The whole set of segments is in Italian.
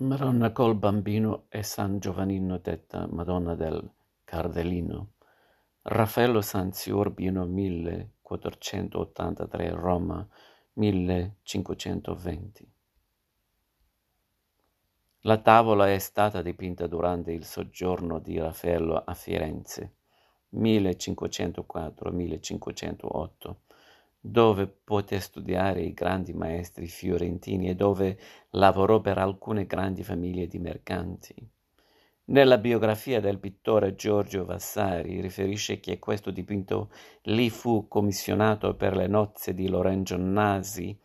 Madonna col Bambino e San Giovannino detta Madonna del Cardellino. Raffaello Sanzi Urbino 1483 Roma 1520 La tavola è stata dipinta durante il soggiorno di Raffaello a Firenze 1504-1508 dove poté studiare i grandi maestri fiorentini e dove lavorò per alcune grandi famiglie di mercanti. Nella biografia del pittore Giorgio Vassari riferisce che questo dipinto lì fu commissionato per le nozze di Lorenzo Nasi,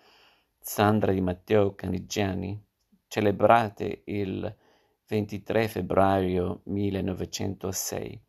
Sandra di Matteo Canigiani, celebrate il 23 febbraio 1906,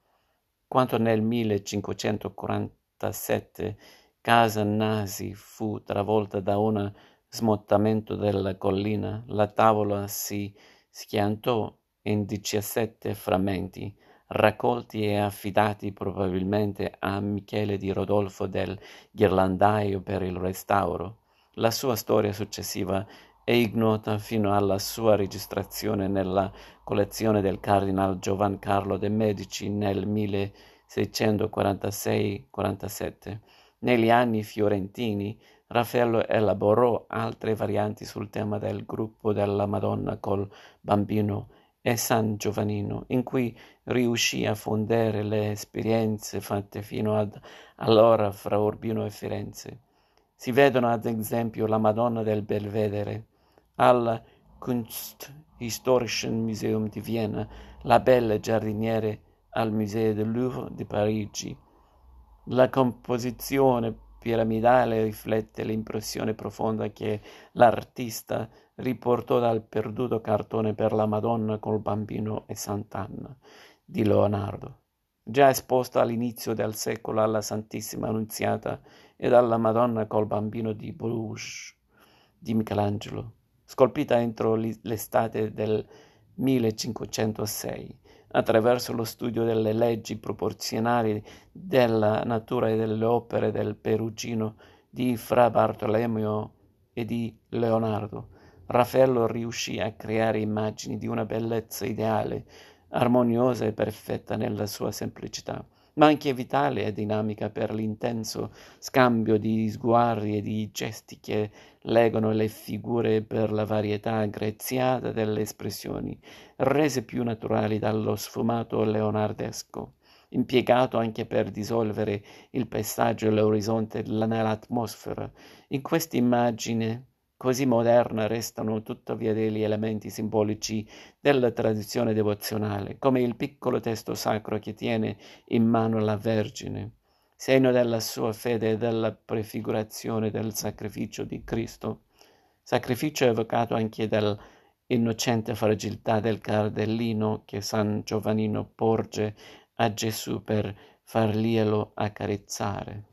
quanto nel 1547 Casa Nasi fu travolta da un smottamento della collina, la tavola si schiantò in diciassette frammenti, raccolti e affidati probabilmente a Michele di Rodolfo del Ghirlandaio per il restauro. La sua storia successiva è ignota fino alla sua registrazione nella collezione del Cardinal Giovan Carlo de' Medici nel 1646-47. Negli anni fiorentini Raffaello elaborò altre varianti sul tema del gruppo della Madonna col Bambino e San Giovannino, in cui riuscì a fondere le esperienze fatte fino ad allora fra Urbino e Firenze. Si vedono ad esempio la Madonna del Belvedere, al Kunsthistorischen Museum di Vienna, la Belle Giardiniere al Musée del Louvre di Parigi, la composizione piramidale riflette l'impressione profonda che l'artista riportò dal perduto cartone per la Madonna col bambino e Sant'Anna di Leonardo, già esposta all'inizio del secolo alla Santissima Annunziata e alla Madonna col bambino di Bruges di Michelangelo, scolpita entro l'estate del 1506 attraverso lo studio delle leggi proporzionali della natura e delle opere del Perugino di Fra Bartolomeo e di Leonardo, Raffaello riuscì a creare immagini di una bellezza ideale, armoniosa e perfetta nella sua semplicità ma anche vitale e dinamica per l'intenso scambio di sguardi e di gesti che legano le figure per la varietà graziata delle espressioni, rese più naturali dallo sfumato leonardesco, impiegato anche per dissolvere il paesaggio e l'orizzonte nell'atmosfera. In questa immagine così moderna restano tuttavia degli elementi simbolici della tradizione devozionale, come il piccolo testo sacro che tiene in mano la Vergine, segno della sua fede e della prefigurazione del sacrificio di Cristo, sacrificio evocato anche dall'innocente fragilità del cardellino che San Giovannino porge a Gesù per farglielo accarezzare.